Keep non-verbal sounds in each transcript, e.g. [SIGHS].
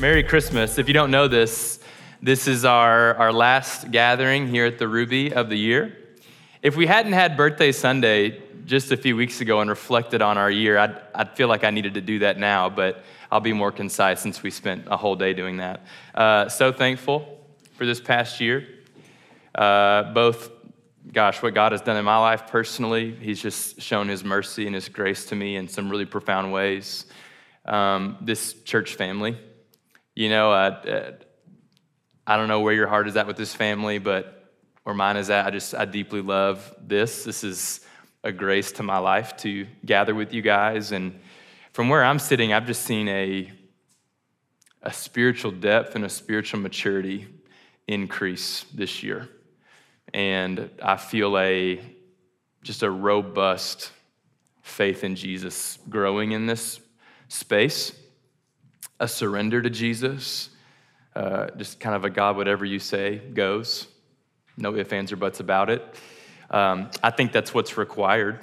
Merry Christmas. If you don't know this, this is our, our last gathering here at the Ruby of the year. If we hadn't had Birthday Sunday just a few weeks ago and reflected on our year, I'd, I'd feel like I needed to do that now, but I'll be more concise since we spent a whole day doing that. Uh, so thankful for this past year. Uh, both, gosh, what God has done in my life personally, He's just shown His mercy and His grace to me in some really profound ways. Um, this church family, you know, uh, I don't know where your heart is at with this family, but where mine is at, I just, I deeply love this. This is a grace to my life to gather with you guys. And from where I'm sitting, I've just seen a, a spiritual depth and a spiritual maturity increase this year. And I feel a, just a robust faith in Jesus growing in this space a surrender to Jesus, uh, just kind of a God, whatever you say goes. No ifs, ands, or buts about it. Um, I think that's what's required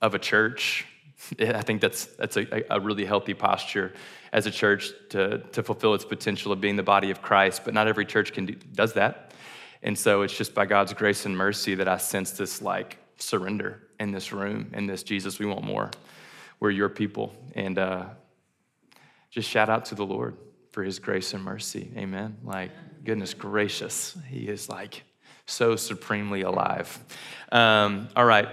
of a church. [LAUGHS] I think that's, that's a, a really healthy posture as a church to, to fulfill its potential of being the body of Christ, but not every church can do, does that. And so it's just by God's grace and mercy that I sense this like surrender in this room, in this Jesus, we want more. We're your people. And uh, just shout out to the Lord for his grace and mercy. Amen. Like, goodness gracious, he is like so supremely alive. Um, all right.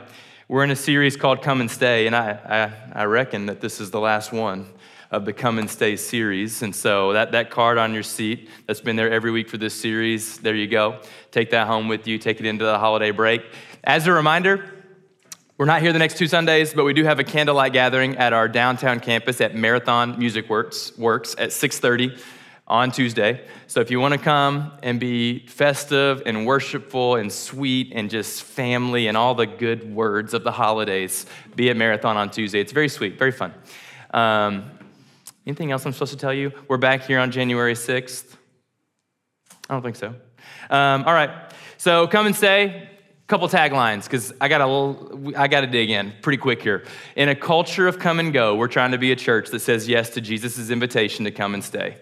We're in a series called Come and Stay, and I, I, I reckon that this is the last one of the Come and Stay series. And so that, that card on your seat that's been there every week for this series, there you go. Take that home with you, take it into the holiday break. As a reminder, we're not here the next two Sundays, but we do have a candlelight gathering at our downtown campus at Marathon Music Works, Works at 6:30 on Tuesday. So if you want to come and be festive and worshipful and sweet and just family and all the good words of the holidays, be at Marathon on Tuesday. It's very sweet, very fun. Um, anything else I'm supposed to tell you? We're back here on January 6th. I don't think so. Um, all right. So come and stay couple taglines because I got a I got to dig in pretty quick here. In a culture of come and go, we're trying to be a church that says yes to Jesus' invitation to come and stay.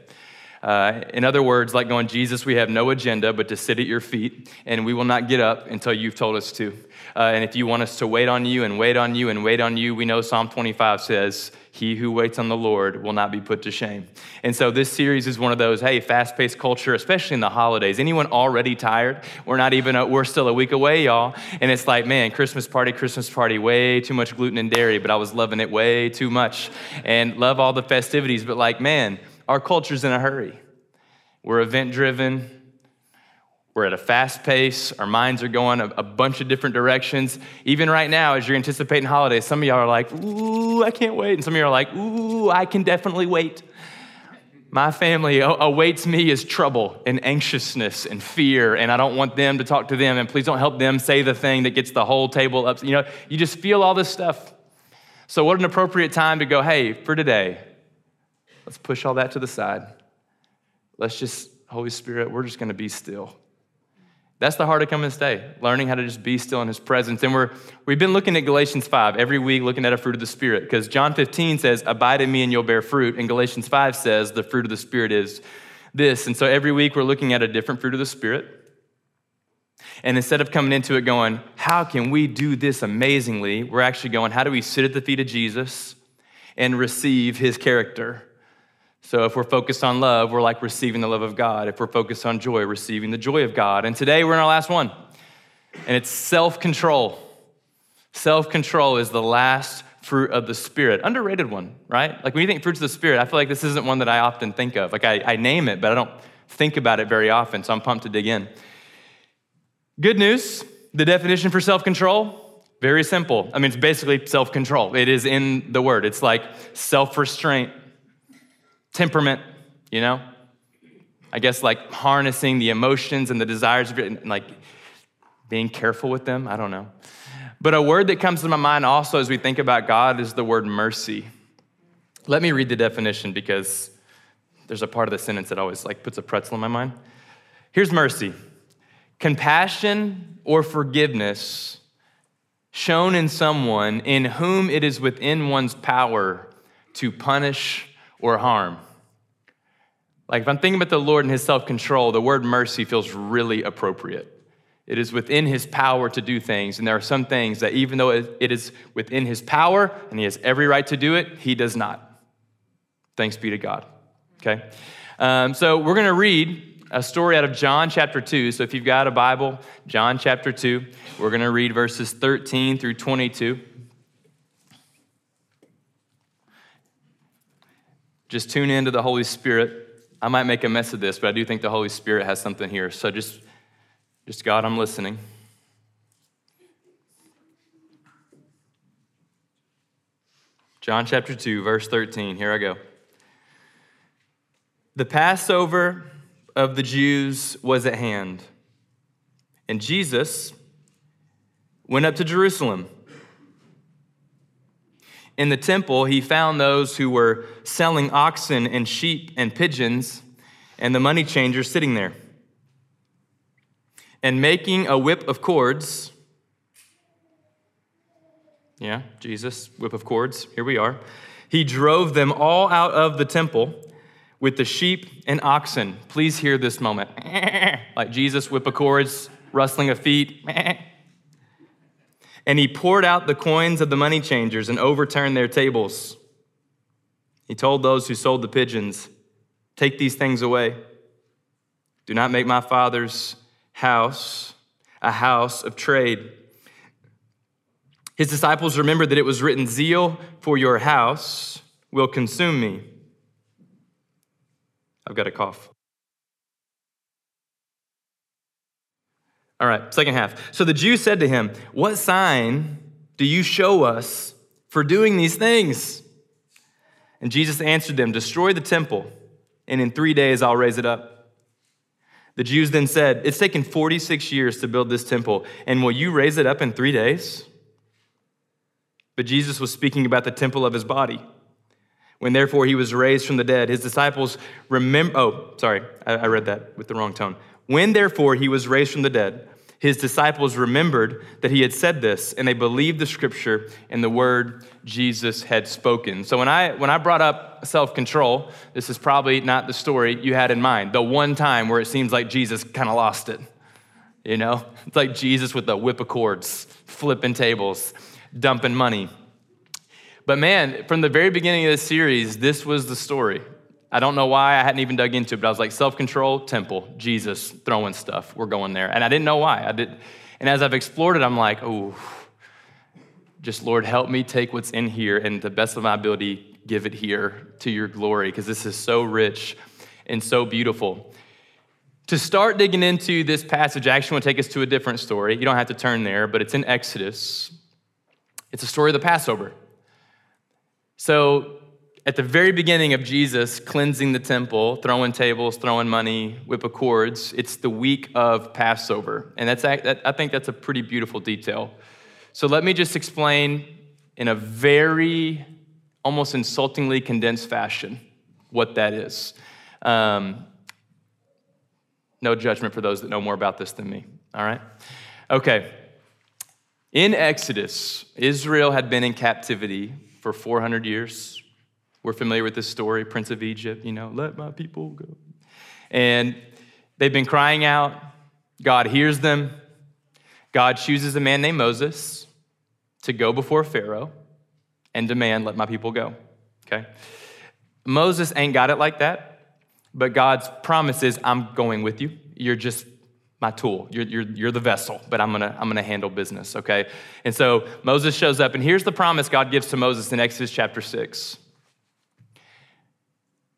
Uh, in other words, like going, Jesus, we have no agenda but to sit at your feet, and we will not get up until you've told us to. Uh, and if you want us to wait on you and wait on you and wait on you, we know Psalm 25 says, he who waits on the Lord will not be put to shame. And so this series is one of those, hey, fast-paced culture, especially in the holidays. Anyone already tired? We're not even, a, we're still a week away, y'all. And it's like, man, Christmas party, Christmas party, way too much gluten and dairy, but I was loving it way too much. And love all the festivities, but like, man, our culture's in a hurry. We're event driven. We're at a fast pace. Our minds are going a, a, bunch of different directions. Even right now, as you're anticipating holidays, some of y'all are like, ooh, I can't wait. And some of y'all are like, ooh, I can definitely wait. My family awaits me as trouble and anxiousness and fear, and I don't want them to talk to them, and please don't help them say the thing that gets the whole table up. You know, you just feel all this stuff. So, what an appropriate time to go, hey, for today, let's push all that to the side. Let's just, Holy Spirit, we're just gonna be still that's the heart of come and stay, learning how to just be still in his presence. And we're, we've been looking at Galatians 5 every week, looking at a fruit of the Spirit, because John 15 says, Abide in me and you'll bear fruit. And Galatians 5 says, The fruit of the Spirit is this. And so every week we're looking at a different fruit of the Spirit. And instead of coming into it going, How can we do this amazingly? We're actually going, How do we sit at the feet of Jesus and receive his character? So if we're focused on love, we're like receiving the love of God. If we're focused on joy, receiving the joy of God. And today we're in our last one, and it's self control. Self control is the last fruit of the Spirit. Underrated one, right? Like when you think fruits of the Spirit, I feel like this isn't one that I often think of. Like I, I name it, but I don't think about it very often, so I'm pumped to dig in. Good news the definition for self control, very simple. I mean, it's basically self control. It is in the word, it's like self restraint temperament, you know? I guess like harnessing the emotions and the desires of it like being careful with them. I don't know. But a word that comes to my mind also as we think about God is the word mercy. Let me read the definition because there's a part of the sentence that always like puts a pretzel in my mind. Here's mercy. Compassion or forgiveness shown in someone in whom it is within one's power to punish or harm. Like if I'm thinking about the Lord and his self control, the word mercy feels really appropriate. It is within his power to do things. And there are some things that, even though it is within his power and he has every right to do it, he does not. Thanks be to God. Okay? Um, so we're going to read a story out of John chapter 2. So if you've got a Bible, John chapter 2, we're going to read verses 13 through 22. Just tune into the Holy Spirit. I might make a mess of this, but I do think the Holy Spirit has something here. So just, just God, I'm listening. John chapter 2, verse 13. Here I go. The Passover of the Jews was at hand, and Jesus went up to Jerusalem. In the temple, he found those who were selling oxen and sheep and pigeons, and the money changers sitting there. And making a whip of cords, yeah, Jesus, whip of cords, here we are. He drove them all out of the temple with the sheep and oxen. Please hear this moment. [LAUGHS] like Jesus, whip of cords, rustling of feet. [LAUGHS] And he poured out the coins of the money changers and overturned their tables. He told those who sold the pigeons, Take these things away. Do not make my father's house a house of trade. His disciples remembered that it was written, Zeal for your house will consume me. I've got a cough. All right, second half. So the Jews said to him, What sign do you show us for doing these things? And Jesus answered them, Destroy the temple, and in three days I'll raise it up. The Jews then said, It's taken 46 years to build this temple, and will you raise it up in three days? But Jesus was speaking about the temple of his body. When therefore he was raised from the dead, his disciples remember. Oh, sorry, I, I read that with the wrong tone. When therefore he was raised from the dead, his disciples remembered that he had said this, and they believed the scripture and the word Jesus had spoken. So when I when I brought up self-control, this is probably not the story you had in mind. The one time where it seems like Jesus kind of lost it. You know? It's like Jesus with the whip of cords, flipping tables, dumping money. But man, from the very beginning of this series, this was the story. I don't know why I hadn't even dug into it, but I was like, self control, temple, Jesus, throwing stuff. We're going there. And I didn't know why. I did. And as I've explored it, I'm like, oh, just Lord, help me take what's in here and the best of my ability, give it here to your glory, because this is so rich and so beautiful. To start digging into this passage, I actually want to take us to a different story. You don't have to turn there, but it's in Exodus. It's a story of the Passover. So at the very beginning of Jesus cleansing the temple, throwing tables, throwing money, whip of cords, it's the week of Passover. And that's, I think that's a pretty beautiful detail. So let me just explain in a very, almost insultingly condensed fashion what that is. Um, no judgment for those that know more about this than me, all right? Okay. In Exodus, Israel had been in captivity for 400 years. We're familiar with this story, Prince of Egypt, you know, let my people go. And they've been crying out. God hears them. God chooses a man named Moses to go before Pharaoh and demand, let my people go. Okay? Moses ain't got it like that, but God's promise is, I'm going with you. You're just my tool. You're, you're, you're the vessel, but I'm gonna, I'm gonna handle business, okay? And so Moses shows up, and here's the promise God gives to Moses in Exodus chapter 6.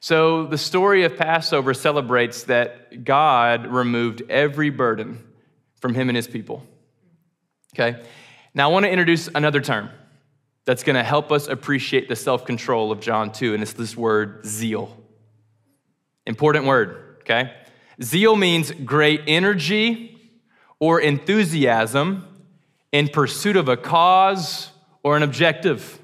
So the story of Passover celebrates that God removed every burden from him and his people. Okay? Now I want to introduce another term that's going to help us appreciate the self control of John 2, and it's this word zeal. Important word, okay? Zeal means great energy or enthusiasm in pursuit of a cause or an objective.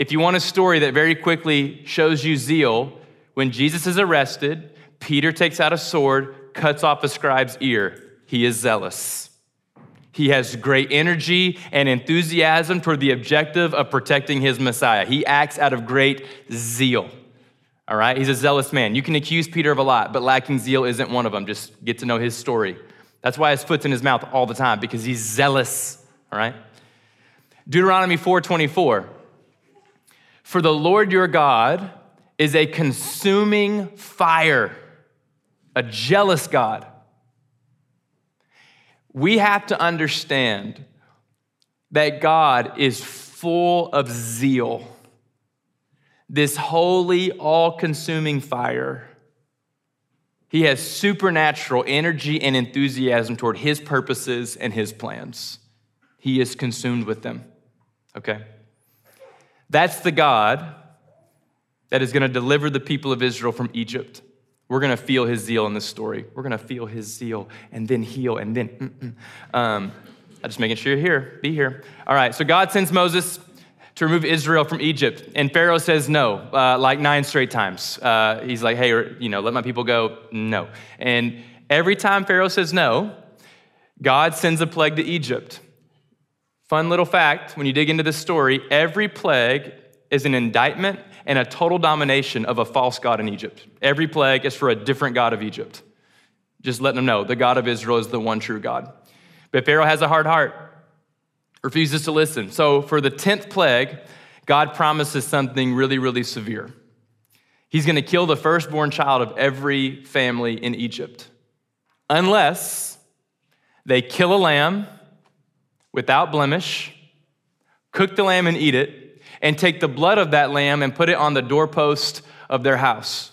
If you want a story that very quickly shows you zeal, when Jesus is arrested, Peter takes out a sword, cuts off a scribe's ear. He is zealous. He has great energy and enthusiasm toward the objective of protecting his Messiah. He acts out of great zeal. All right? He's a zealous man. You can accuse Peter of a lot, but lacking zeal isn't one of them. Just get to know his story. That's why his foot's in his mouth all the time because he's zealous. All right? Deuteronomy 4:24. For the Lord your God is a consuming fire, a jealous God. We have to understand that God is full of zeal, this holy, all consuming fire. He has supernatural energy and enthusiasm toward his purposes and his plans. He is consumed with them. Okay? That's the God that is going to deliver the people of Israel from Egypt. We're going to feel his zeal in this story. We're going to feel his zeal and then heal and then. Um, I'm just making sure you're here. Be here. All right, so God sends Moses to remove Israel from Egypt. And Pharaoh says no, uh, like nine straight times. Uh, he's like, hey, you know, let my people go. No. And every time Pharaoh says no, God sends a plague to Egypt. Fun little fact when you dig into this story, every plague is an indictment and a total domination of a false God in Egypt. Every plague is for a different God of Egypt. Just letting them know the God of Israel is the one true God. But Pharaoh has a hard heart, refuses to listen. So for the 10th plague, God promises something really, really severe. He's going to kill the firstborn child of every family in Egypt, unless they kill a lamb without blemish, cook the lamb and eat it, and take the blood of that lamb and put it on the doorpost of their house.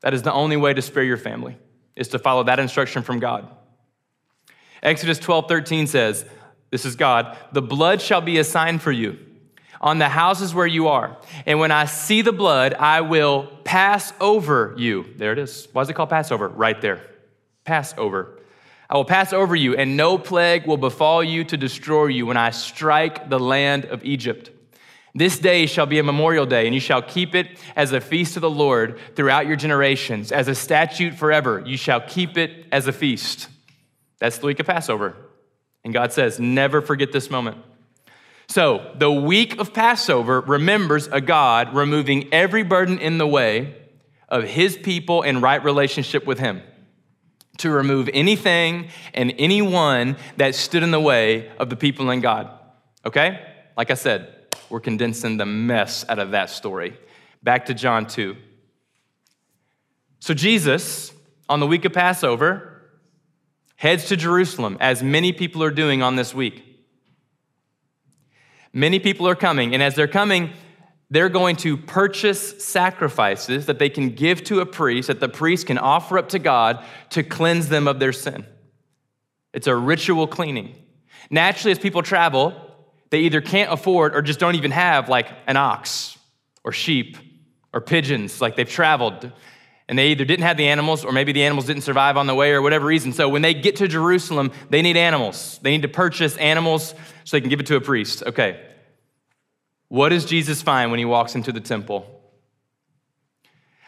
That is the only way to spare your family, is to follow that instruction from God. Exodus 12 13 says, This is God, the blood shall be a sign for you on the houses where you are. And when I see the blood, I will pass over you. There it is. Why is it called Passover? Right there. Passover. I will pass over you, and no plague will befall you to destroy you when I strike the land of Egypt. This day shall be a memorial day, and you shall keep it as a feast of the Lord throughout your generations. As a statute forever, you shall keep it as a feast. That's the week of Passover. And God says, never forget this moment. So, the week of Passover remembers a God removing every burden in the way of his people in right relationship with him to remove anything and anyone that stood in the way of the people in God. Okay? Like I said, we're condensing the mess out of that story. Back to John 2. So, Jesus, on the week of Passover, heads to Jerusalem, as many people are doing on this week. Many people are coming, and as they're coming, they're going to purchase sacrifices that they can give to a priest, that the priest can offer up to God to cleanse them of their sin. It's a ritual cleaning. Naturally, as people travel, they either can't afford or just don't even have like an ox or sheep or pigeons, like they've traveled. And they either didn't have the animals or maybe the animals didn't survive on the way or whatever reason. So when they get to Jerusalem, they need animals. They need to purchase animals so they can give it to a priest. Okay, what does Jesus find when he walks into the temple?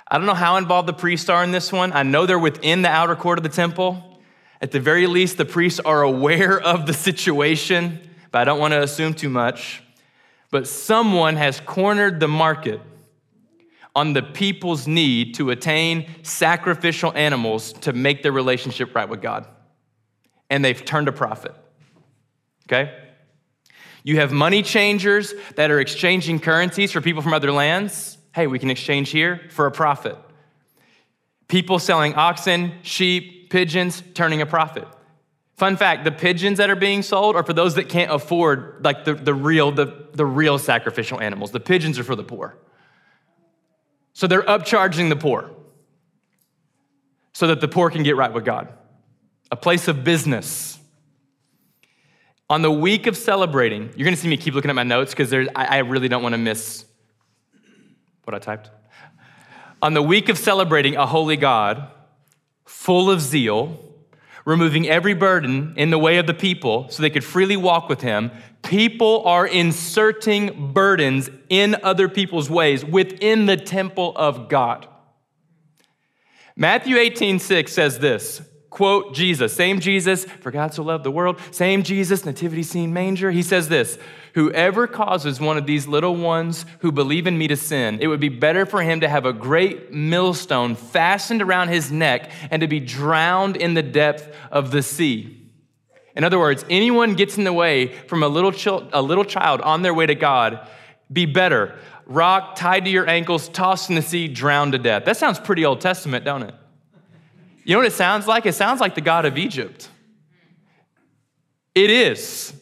I don't know how involved the priests are in this one. I know they're within the outer court of the temple. At the very least, the priests are aware [LAUGHS] of the situation, but I don't want to assume too much. But someone has cornered the market on the people's need to attain sacrificial animals to make their relationship right with God. And they've turned a profit. Okay? You have money changers that are exchanging currencies for people from other lands. Hey, we can exchange here for a profit. People selling oxen, sheep, pigeons, turning a profit. Fun fact, the pigeons that are being sold are for those that can't afford like the, the real, the, the real sacrificial animals. The pigeons are for the poor. So they're upcharging the poor so that the poor can get right with God. A place of business. On the week of celebrating, you're gonna see me keep looking at my notes because I, I really don't wanna miss what I typed. On the week of celebrating a holy God, full of zeal, removing every burden in the way of the people so they could freely walk with him, people are inserting burdens in other people's ways within the temple of God. Matthew 18, 6 says this quote Jesus, same Jesus, for God so loved the world, same Jesus, nativity scene manger. He says this Whoever causes one of these little ones who believe in me to sin, it would be better for him to have a great millstone fastened around his neck and to be drowned in the depth of the sea. In other words, anyone gets in the way from a little, chil- a little child on their way to God, be better. Rock tied to your ankles, tossed in the sea, drowned to death. That sounds pretty Old Testament, don't it? You know what it sounds like? It sounds like the God of Egypt. It is.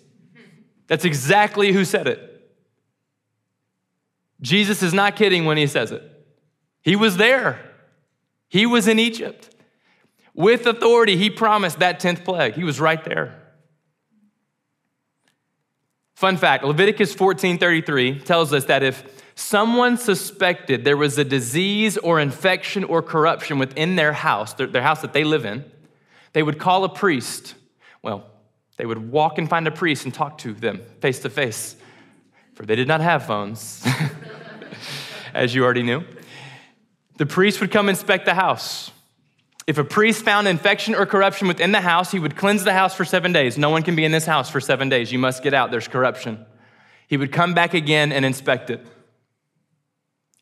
That's exactly who said it. Jesus is not kidding when he says it. He was there, he was in Egypt. With authority, he promised that 10th plague. He was right there. Fun fact Leviticus 14:33 tells us that if someone suspected there was a disease or infection or corruption within their house, their, their house that they live in, they would call a priest. Well, they would walk and find a priest and talk to them face to face, for they did not have phones, [LAUGHS] as you already knew. The priest would come inspect the house. If a priest found infection or corruption within the house, he would cleanse the house for seven days. No one can be in this house for seven days. You must get out, there's corruption. He would come back again and inspect it.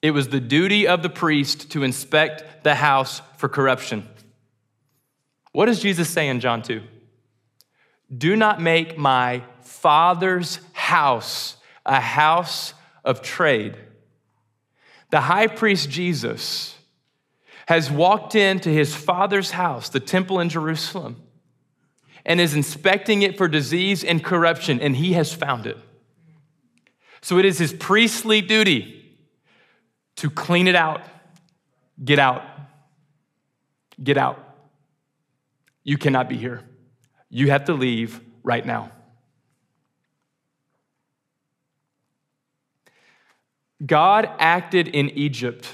It was the duty of the priest to inspect the house for corruption. What does Jesus say in John 2? Do not make my father's house a house of trade. The high priest Jesus has walked into his father's house, the temple in Jerusalem, and is inspecting it for disease and corruption, and he has found it. So it is his priestly duty to clean it out, get out, get out. You cannot be here. You have to leave right now. God acted in Egypt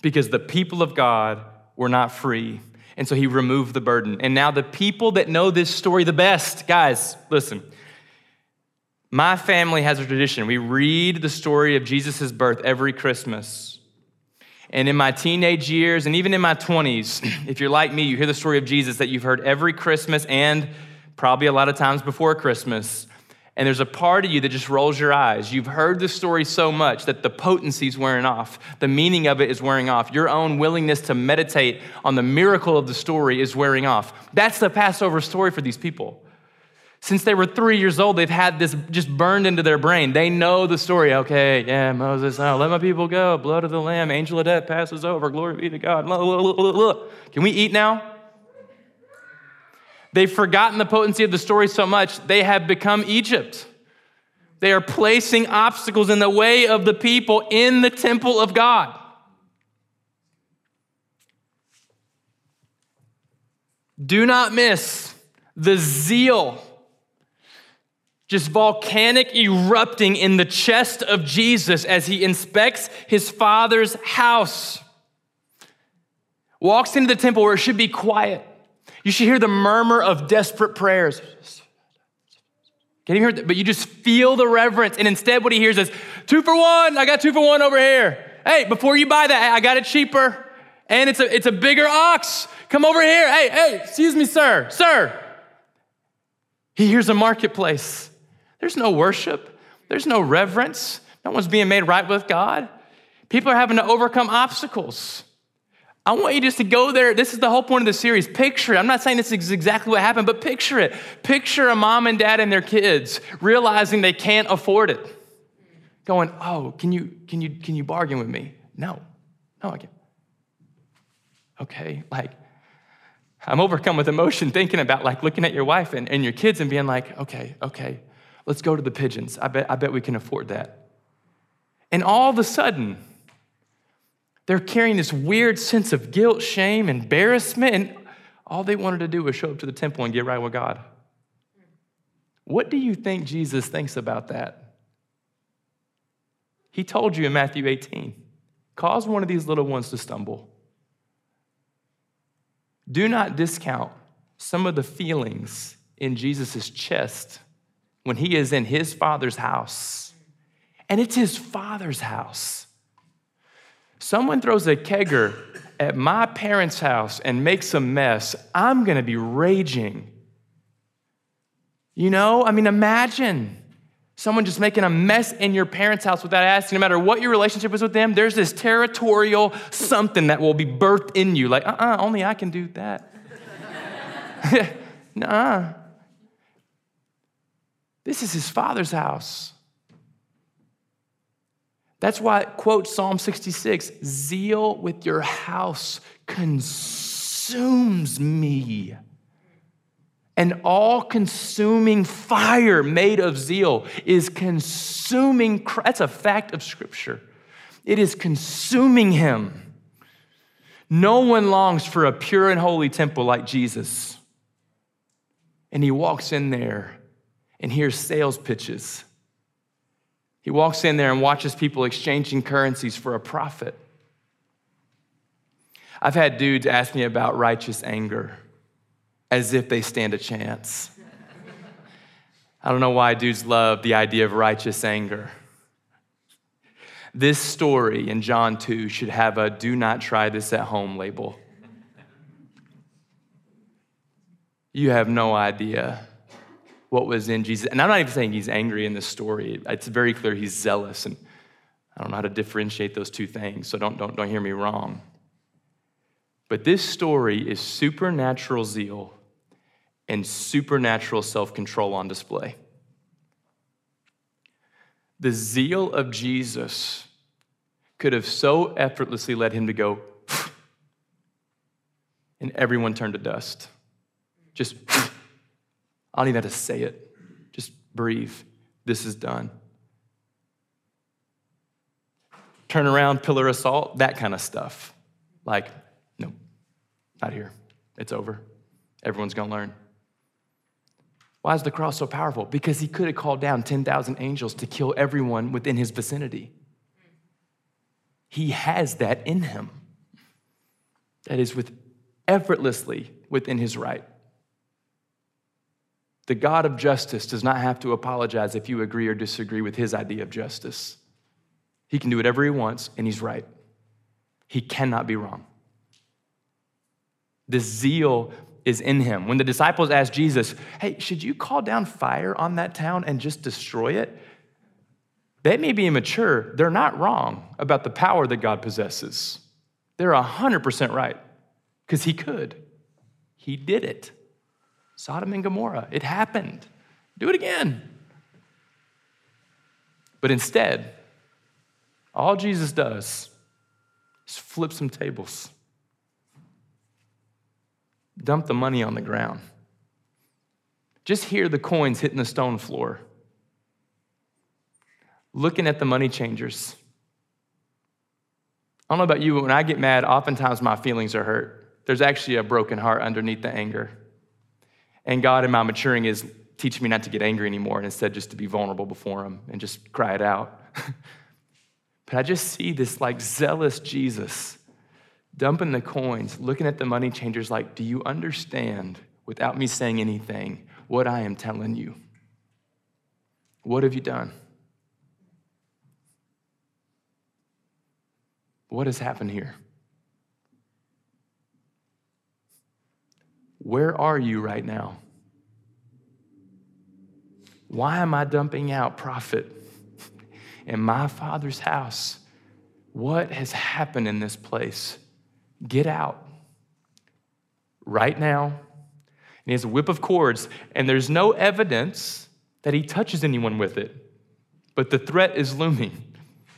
because the people of God were not free. And so he removed the burden. And now, the people that know this story the best, guys, listen. My family has a tradition. We read the story of Jesus' birth every Christmas. And in my teenage years, and even in my 20s, [CLEARS THROAT] if you're like me, you hear the story of Jesus that you've heard every Christmas and probably a lot of times before Christmas. And there's a part of you that just rolls your eyes. You've heard the story so much that the potency's wearing off. The meaning of it is wearing off. Your own willingness to meditate on the miracle of the story is wearing off. That's the Passover story for these people. Since they were three years old, they've had this just burned into their brain. They know the story. Okay, yeah, Moses, oh, let my people go. Blood of the Lamb, angel of death passes over. Glory be to God. Can we eat now? They've forgotten the potency of the story so much, they have become Egypt. They are placing obstacles in the way of the people in the temple of God. Do not miss the zeal, just volcanic erupting in the chest of Jesus as he inspects his father's house. Walks into the temple where it should be quiet you should hear the murmur of desperate prayers. Can't even hear that? but you just feel the reverence. And instead, what he hears is two for one. I got two for one over here. Hey, before you buy that, I got it cheaper. And it's a, it's a bigger ox. Come over here. Hey, hey, excuse me, sir, sir. He hears a marketplace. There's no worship, there's no reverence. No one's being made right with God. People are having to overcome obstacles. I want you just to go there. This is the whole point of the series. Picture it. I'm not saying this is exactly what happened, but picture it. Picture a mom and dad and their kids realizing they can't afford it. Going, oh, can you, can you, can you bargain with me? No. No, I can't. Okay, like, I'm overcome with emotion thinking about like looking at your wife and, and your kids and being like, okay, okay, let's go to the pigeons. I bet, I bet we can afford that. And all of a sudden, they're carrying this weird sense of guilt, shame, embarrassment, and all they wanted to do was show up to the temple and get right with God. What do you think Jesus thinks about that? He told you in Matthew 18 cause one of these little ones to stumble. Do not discount some of the feelings in Jesus' chest when he is in his father's house. And it's his father's house. Someone throws a kegger at my parents' house and makes a mess, I'm gonna be raging. You know, I mean, imagine someone just making a mess in your parents' house without asking, no matter what your relationship is with them, there's this territorial something that will be birthed in you. Like, uh uh-uh, uh only I can do that. [LAUGHS] nah. This is his father's house. That's why quote Psalm 66 Zeal with your house consumes me. An all consuming fire made of zeal is consuming. That's a fact of Scripture. It is consuming him. No one longs for a pure and holy temple like Jesus. And he walks in there and hears sales pitches. He walks in there and watches people exchanging currencies for a profit. I've had dudes ask me about righteous anger as if they stand a chance. I don't know why dudes love the idea of righteous anger. This story in John 2 should have a do not try this at home label. You have no idea what was in Jesus. And I'm not even saying he's angry in this story. It's very clear he's zealous. And I don't know how to differentiate those two things, so don't, don't, don't hear me wrong. But this story is supernatural zeal and supernatural self control on display. The zeal of Jesus could have so effortlessly led him to go, [LAUGHS] and everyone turned to dust. Just [LAUGHS] I don't even have to say it. Just breathe. This is done. Turn around, pillar assault, that kind of stuff. Like, no, not here. It's over. Everyone's going to learn. Why is the cross so powerful? Because he could have called down 10,000 angels to kill everyone within his vicinity. He has that in him. That is with effortlessly within his right. The God of justice does not have to apologize if you agree or disagree with his idea of justice. He can do whatever he wants, and he's right. He cannot be wrong. The zeal is in him. When the disciples asked Jesus, Hey, should you call down fire on that town and just destroy it? They may be immature. They're not wrong about the power that God possesses. They're 100% right because he could. He did it. Sodom and Gomorrah. It happened. Do it again. But instead, all Jesus does is flip some tables, dump the money on the ground. Just hear the coins hitting the stone floor. Looking at the money changers. I don't know about you, but when I get mad, oftentimes my feelings are hurt. There's actually a broken heart underneath the anger. And God, in my maturing, is teaching me not to get angry anymore and instead just to be vulnerable before Him and just cry it out. [LAUGHS] but I just see this like zealous Jesus dumping the coins, looking at the money changers like, Do you understand, without me saying anything, what I am telling you? What have you done? What has happened here? Where are you right now? Why am I dumping out profit in my father's house? What has happened in this place? Get out right now. And he has a whip of cords, and there's no evidence that he touches anyone with it. But the threat is looming.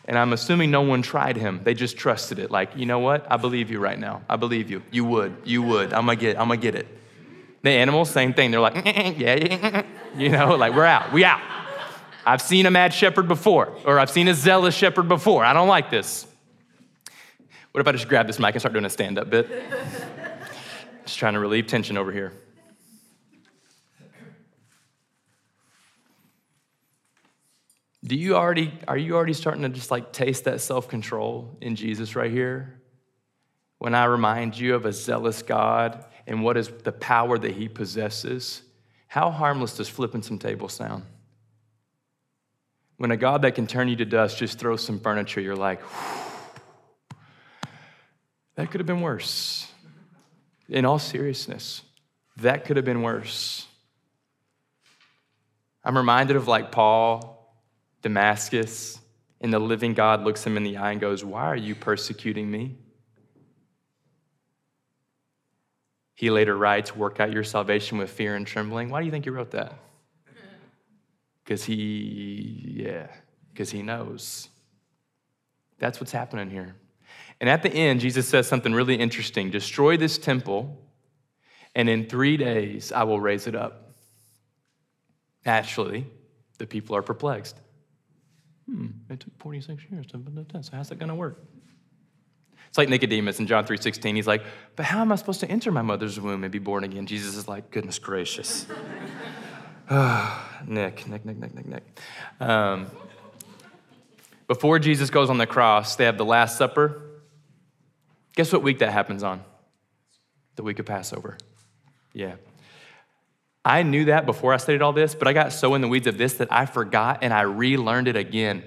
And I'm assuming no one tried him. They just trusted it. Like, you know what? I believe you right now. I believe you. You would. You would. I'm gonna get. I'm gonna get it. The animals, same thing. They're like, mm, mm, mm, yeah, yeah, you know, like we're out. We out. I've seen a mad shepherd before, or I've seen a zealous shepherd before. I don't like this. What if I just grab this mic and start doing a stand up bit? just trying to relieve tension over here. Do you already, are you already starting to just like taste that self control in Jesus right here? When I remind you of a zealous God and what is the power that he possesses, how harmless does flipping some tables sound? When a God that can turn you to dust just throws some furniture, you're like, that could have been worse. In all seriousness, that could have been worse. I'm reminded of like Paul, Damascus, and the living God looks him in the eye and goes, Why are you persecuting me? He later writes, Work out your salvation with fear and trembling. Why do you think he wrote that? [LAUGHS] Because he, yeah, because he knows. That's what's happening here. And at the end, Jesus says something really interesting Destroy this temple, and in three days I will raise it up. Naturally, the people are perplexed. Hmm, it took 46 years to build this. How's that going to work? It's like Nicodemus in John 3.16. He's like, but how am I supposed to enter my mother's womb and be born again? Jesus is like, goodness gracious. [SIGHS] [SIGHS] Nick, Nick, Nick, Nick, Nick, Nick. Um, before Jesus goes on the cross, they have the Last Supper. Guess what week that happens on? The week of Passover. Yeah. I knew that before I studied all this, but I got so in the weeds of this that I forgot and I relearned it again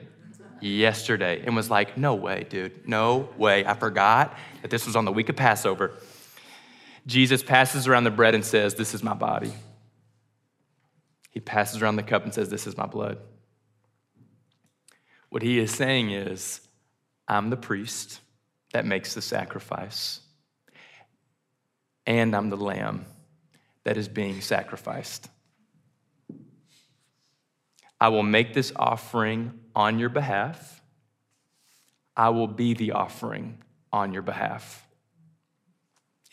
yesterday and was like, no way, dude, no way. I forgot that this was on the week of Passover. Jesus passes around the bread and says, This is my body. He passes around the cup and says, This is my blood. What he is saying is, I'm the priest that makes the sacrifice, and I'm the lamb that is being sacrificed. I will make this offering on your behalf. I will be the offering on your behalf.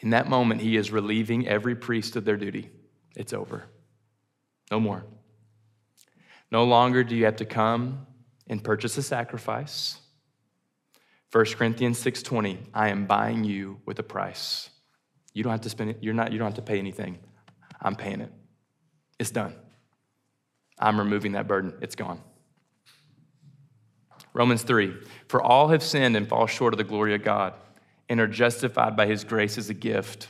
In that moment, he is relieving every priest of their duty. It's over. No more. No longer do you have to come and purchase a sacrifice. 1 Corinthians 6:20, I am buying you with a price. You don't have to spend it, you're not, you don't have to pay anything. I'm paying it. It's done. I'm removing that burden. It's gone. Romans 3 For all have sinned and fall short of the glory of God and are justified by his grace as a gift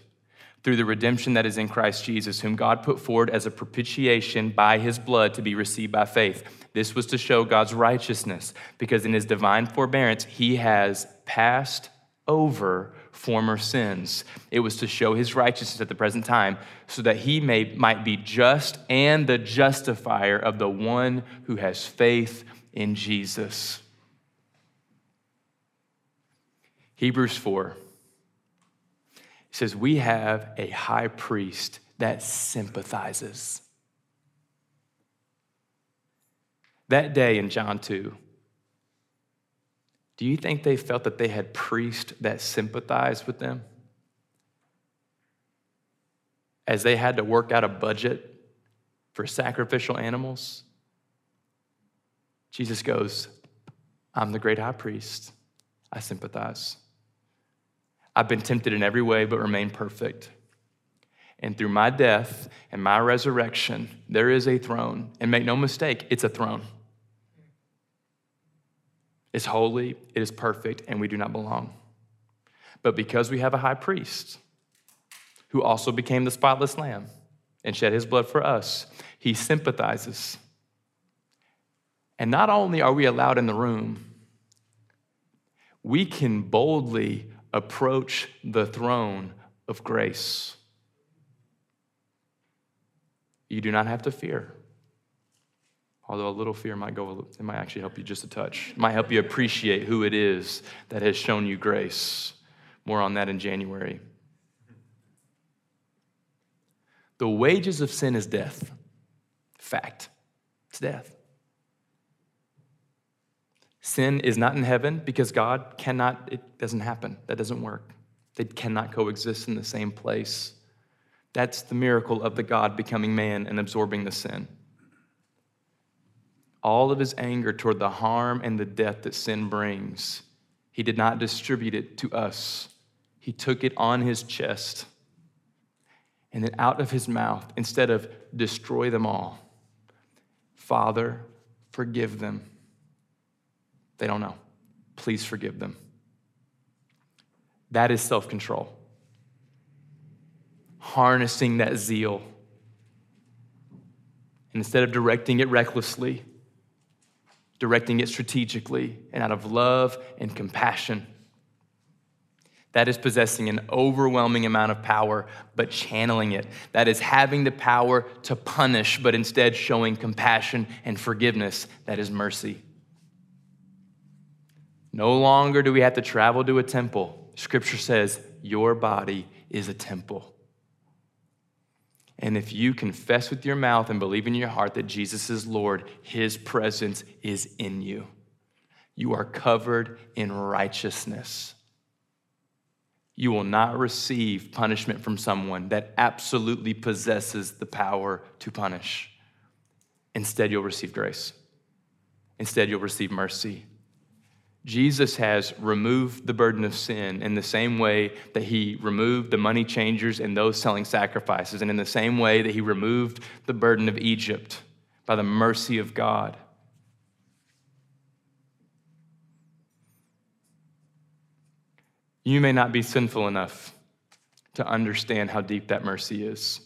through the redemption that is in Christ Jesus, whom God put forward as a propitiation by his blood to be received by faith. This was to show God's righteousness, because in his divine forbearance, he has passed over former sins. It was to show his righteousness at the present time, so that he may, might be just and the justifier of the one who has faith in Jesus. Hebrews 4 says, We have a high priest that sympathizes. That day in John 2, do you think they felt that they had priests that sympathized with them? As they had to work out a budget for sacrificial animals? Jesus goes, I'm the great high priest. I sympathize. I've been tempted in every way, but remain perfect. And through my death and my resurrection, there is a throne. And make no mistake, it's a throne. It's holy, it is perfect, and we do not belong. But because we have a high priest who also became the spotless lamb and shed his blood for us, he sympathizes. And not only are we allowed in the room, we can boldly approach the throne of grace. You do not have to fear. Although a little fear might go, it might actually help you just a touch. It might help you appreciate who it is that has shown you grace. More on that in January. The wages of sin is death. Fact. It's death. Sin is not in heaven because God cannot, it doesn't happen. That doesn't work. They cannot coexist in the same place. That's the miracle of the God becoming man and absorbing the sin all of his anger toward the harm and the death that sin brings, he did not distribute it to us. He took it on his chest. And then out of his mouth, instead of destroy them all, Father, forgive them. They don't know. Please forgive them. That is self control. harnessing that zeal. And instead of directing it recklessly, directing it strategically and out of love and compassion. That is possessing an overwhelming amount of power, but channeling it. That is having the power to punish, but instead showing compassion and forgiveness. That is mercy. No longer do we have to travel to a temple. Scripture says, Your body is a temple. And if you confess with your mouth and believe in your heart that Jesus is Lord, his presence is in you. You are covered in righteousness. You will not receive punishment from someone that absolutely possesses the power to punish. Instead, you'll receive grace. Instead, you'll receive mercy. Jesus has removed the burden of sin in the same way that he removed the money changers and those selling sacrifices, and in the same way that he removed the burden of Egypt by the mercy of God. You may not be sinful enough to understand how deep that mercy is.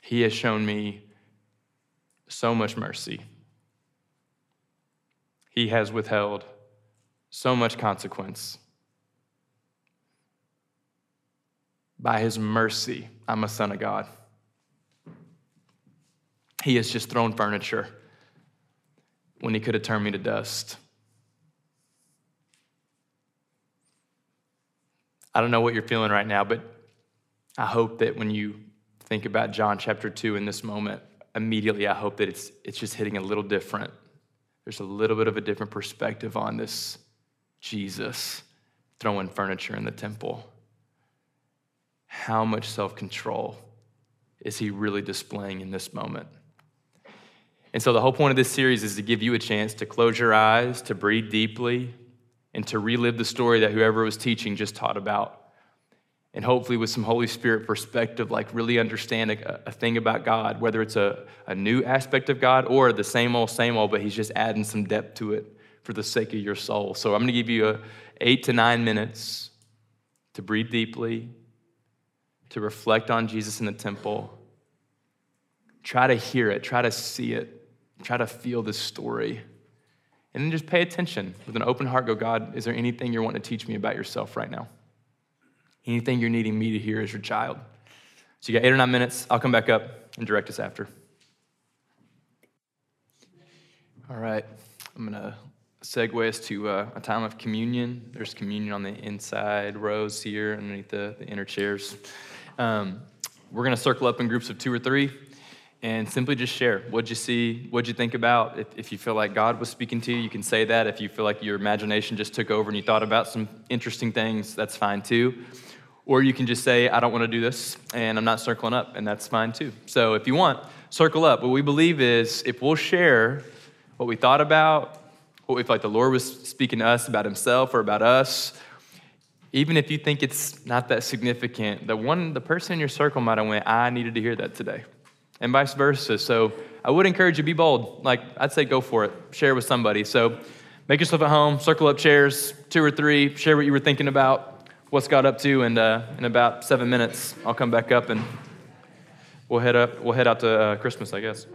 He has shown me so much mercy. He has withheld so much consequence. By his mercy, I'm a son of God. He has just thrown furniture when he could have turned me to dust. I don't know what you're feeling right now, but I hope that when you think about John chapter 2 in this moment, immediately I hope that it's, it's just hitting a little different. There's a little bit of a different perspective on this Jesus throwing furniture in the temple. How much self control is he really displaying in this moment? And so, the whole point of this series is to give you a chance to close your eyes, to breathe deeply, and to relive the story that whoever was teaching just taught about. And hopefully, with some Holy Spirit perspective, like really understand a, a thing about God, whether it's a, a new aspect of God or the same old, same old, but He's just adding some depth to it for the sake of your soul. So I'm going to give you a, eight to nine minutes to breathe deeply, to reflect on Jesus in the temple. Try to hear it, try to see it, try to feel this story. And then just pay attention with an open heart. Go, God, is there anything you're wanting to teach me about yourself right now? Anything you're needing me to hear as your child? So you got eight or nine minutes. I'll come back up and direct us after. All right. I'm going to segue us to uh, a time of communion. There's communion on the inside rows here, underneath the, the inner chairs. Um, we're going to circle up in groups of two or three and simply just share. What'd you see? What'd you think about? If, if you feel like God was speaking to you, you can say that. If you feel like your imagination just took over and you thought about some interesting things, that's fine too. Or you can just say, I don't want to do this and I'm not circling up, and that's fine too. So if you want, circle up. What we believe is if we'll share what we thought about, feel like the Lord was speaking to us about Himself or about us, even if you think it's not that significant, the one, the person in your circle might have went, I needed to hear that today, and vice versa. So I would encourage you be bold. Like I'd say, go for it. Share with somebody. So make yourself at home. Circle up chairs, two or three. Share what you were thinking about, what's God up to, and uh, in about seven minutes, I'll come back up and we'll head up. We'll head out to uh, Christmas, I guess.